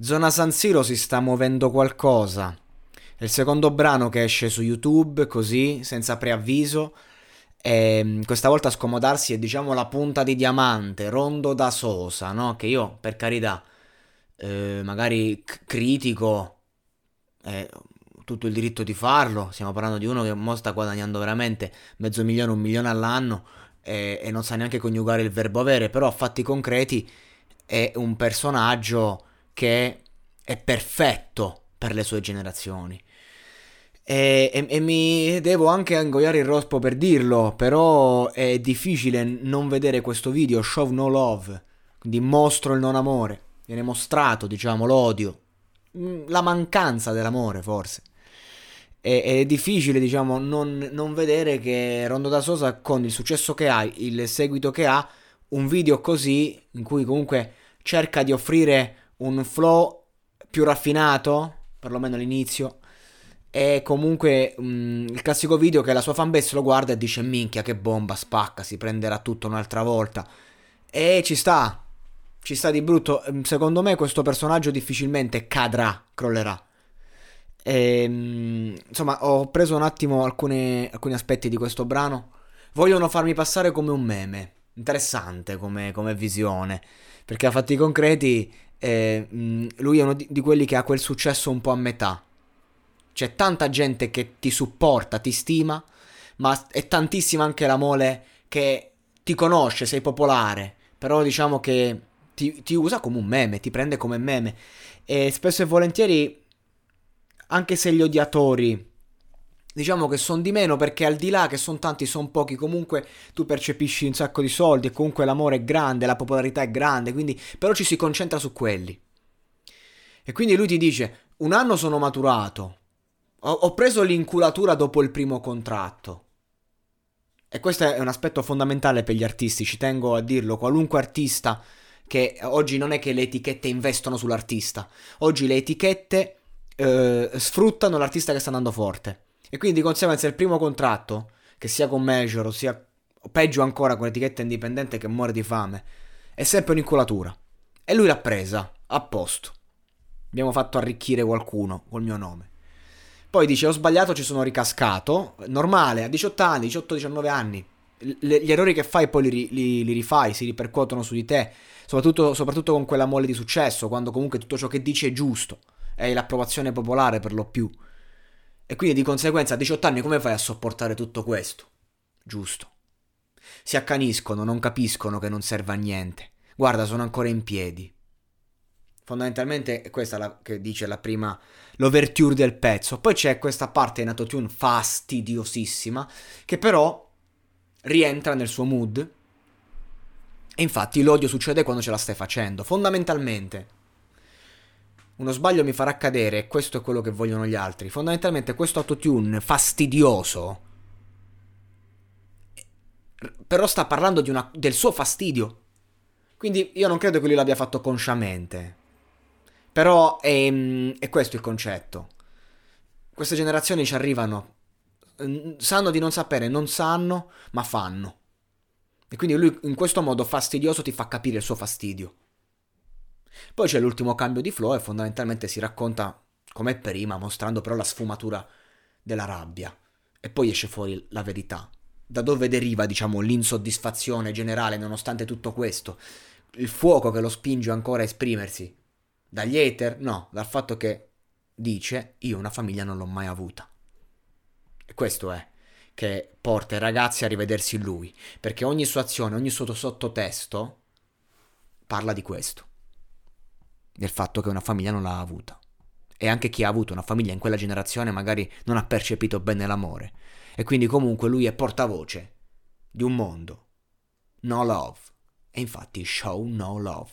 Zona San Siro si sta muovendo qualcosa. È il secondo brano che esce su YouTube, così, senza preavviso. E mm, questa volta a scomodarsi è, diciamo, la punta di diamante, Rondo da Sosa, no? Che io, per carità, eh, magari c- critico, eh, tutto il diritto di farlo. Stiamo parlando di uno che mo sta guadagnando veramente mezzo milione, un milione all'anno e, e non sa neanche coniugare il verbo avere, però a fatti concreti è un personaggio che è perfetto per le sue generazioni. E, e, e, mi devo anche ingoiare il rospo per dirlo, però è difficile non vedere questo video, Show No Love, quindi mostro il non amore, viene mostrato, diciamo, l'odio, mm, la mancanza dell'amore forse. E, è difficile, diciamo, non, non vedere che Rondo da Sosa, con il successo che ha, il seguito che ha, un video così, in cui comunque cerca di offrire un flow più raffinato, perlomeno all'inizio, è comunque um, il classico video che la sua fanbase lo guarda e dice minchia che bomba, spacca, si prenderà tutto un'altra volta. E ci sta, ci sta di brutto. Ehm, secondo me questo personaggio difficilmente cadrà, crollerà. E, ehm, insomma, ho preso un attimo alcune, alcuni aspetti di questo brano. Vogliono farmi passare come un meme. Interessante come, come visione. Perché a fatti concreti, eh, lui è uno di, di quelli che ha quel successo un po' a metà. C'è tanta gente che ti supporta, ti stima, ma è tantissima anche la mole che ti conosce, sei popolare, però diciamo che ti, ti, usa come un meme, ti prende come meme. E spesso e volentieri anche se gli odiatori diciamo che sono di meno perché al di là che sono tanti, sono pochi, comunque tu percepisci un sacco di soldi e comunque l'amore è grande, la popolarità è grande, quindi però ci si concentra su quelli. E quindi lui ti dice, un anno sono maturato, ho, ho preso l'inculatura dopo il primo contratto. E questo è un aspetto fondamentale per gli artisti, ci tengo a dirlo, qualunque artista che oggi non è che le etichette investono sull'artista, oggi le etichette eh, sfruttano l'artista che sta andando forte. E quindi di conseguenza il primo contratto, che sia con Major o sia o peggio ancora con l'etichetta indipendente che muore di fame, è sempre un'inculatura. E lui l'ha presa, a posto. Abbiamo fatto arricchire qualcuno col mio nome. Poi dice ho sbagliato, ci sono ricascato. Normale, a 18 anni, 18-19 anni. gli errori che fai poi li, li, li, rifai, si ripercuotono su di te. Soprattutto, soprattutto con quella mole di successo, quando comunque tutto ciò che dici è giusto è l'approvazione popolare per lo più. E quindi di conseguenza a 18 anni come fai a sopportare tutto questo? Giusto. Si accaniscono, non capiscono che non serve a niente. Guarda, sono ancora in piedi. Fondamentalmente è questa la, che dice la prima, l'overture del pezzo. Poi c'è questa parte in autotune fastidiosissima, che però rientra nel suo mood. E infatti l'odio succede quando ce la stai facendo. Fondamentalmente uno sbaglio mi farà cadere e questo è quello che vogliono gli altri. Fondamentalmente questo autotune fastidioso però sta parlando una, del suo fastidio. Quindi io non credo che lui l'abbia fatto consciamente. Però è, è questo il concetto. Queste generazioni ci arrivano, sanno di non sapere, non sanno, ma fanno. E quindi lui in questo modo fastidioso ti fa capire il suo fastidio. Poi c'è l'ultimo cambio di flow e fondamentalmente si racconta come prima, mostrando però la sfumatura della rabbia. E poi esce fuori la verità. Da dove deriva, diciamo, l'insoddisfazione generale nonostante tutto questo? Il fuoco che lo spinge ancora a esprimersi? Dagli hater? No, dal fatto che dice io una famiglia non l'ho mai avuta. E questo è che porta i ragazzi a rivedersi lui, perché ogni sua azione, ogni suo sottotesto parla di questo del fatto che una famiglia non l'ha avuta. E anche chi ha avuto una famiglia in quella generazione magari non ha percepito bene l'amore. E quindi comunque lui è portavoce di un mondo. No love. E infatti show no love.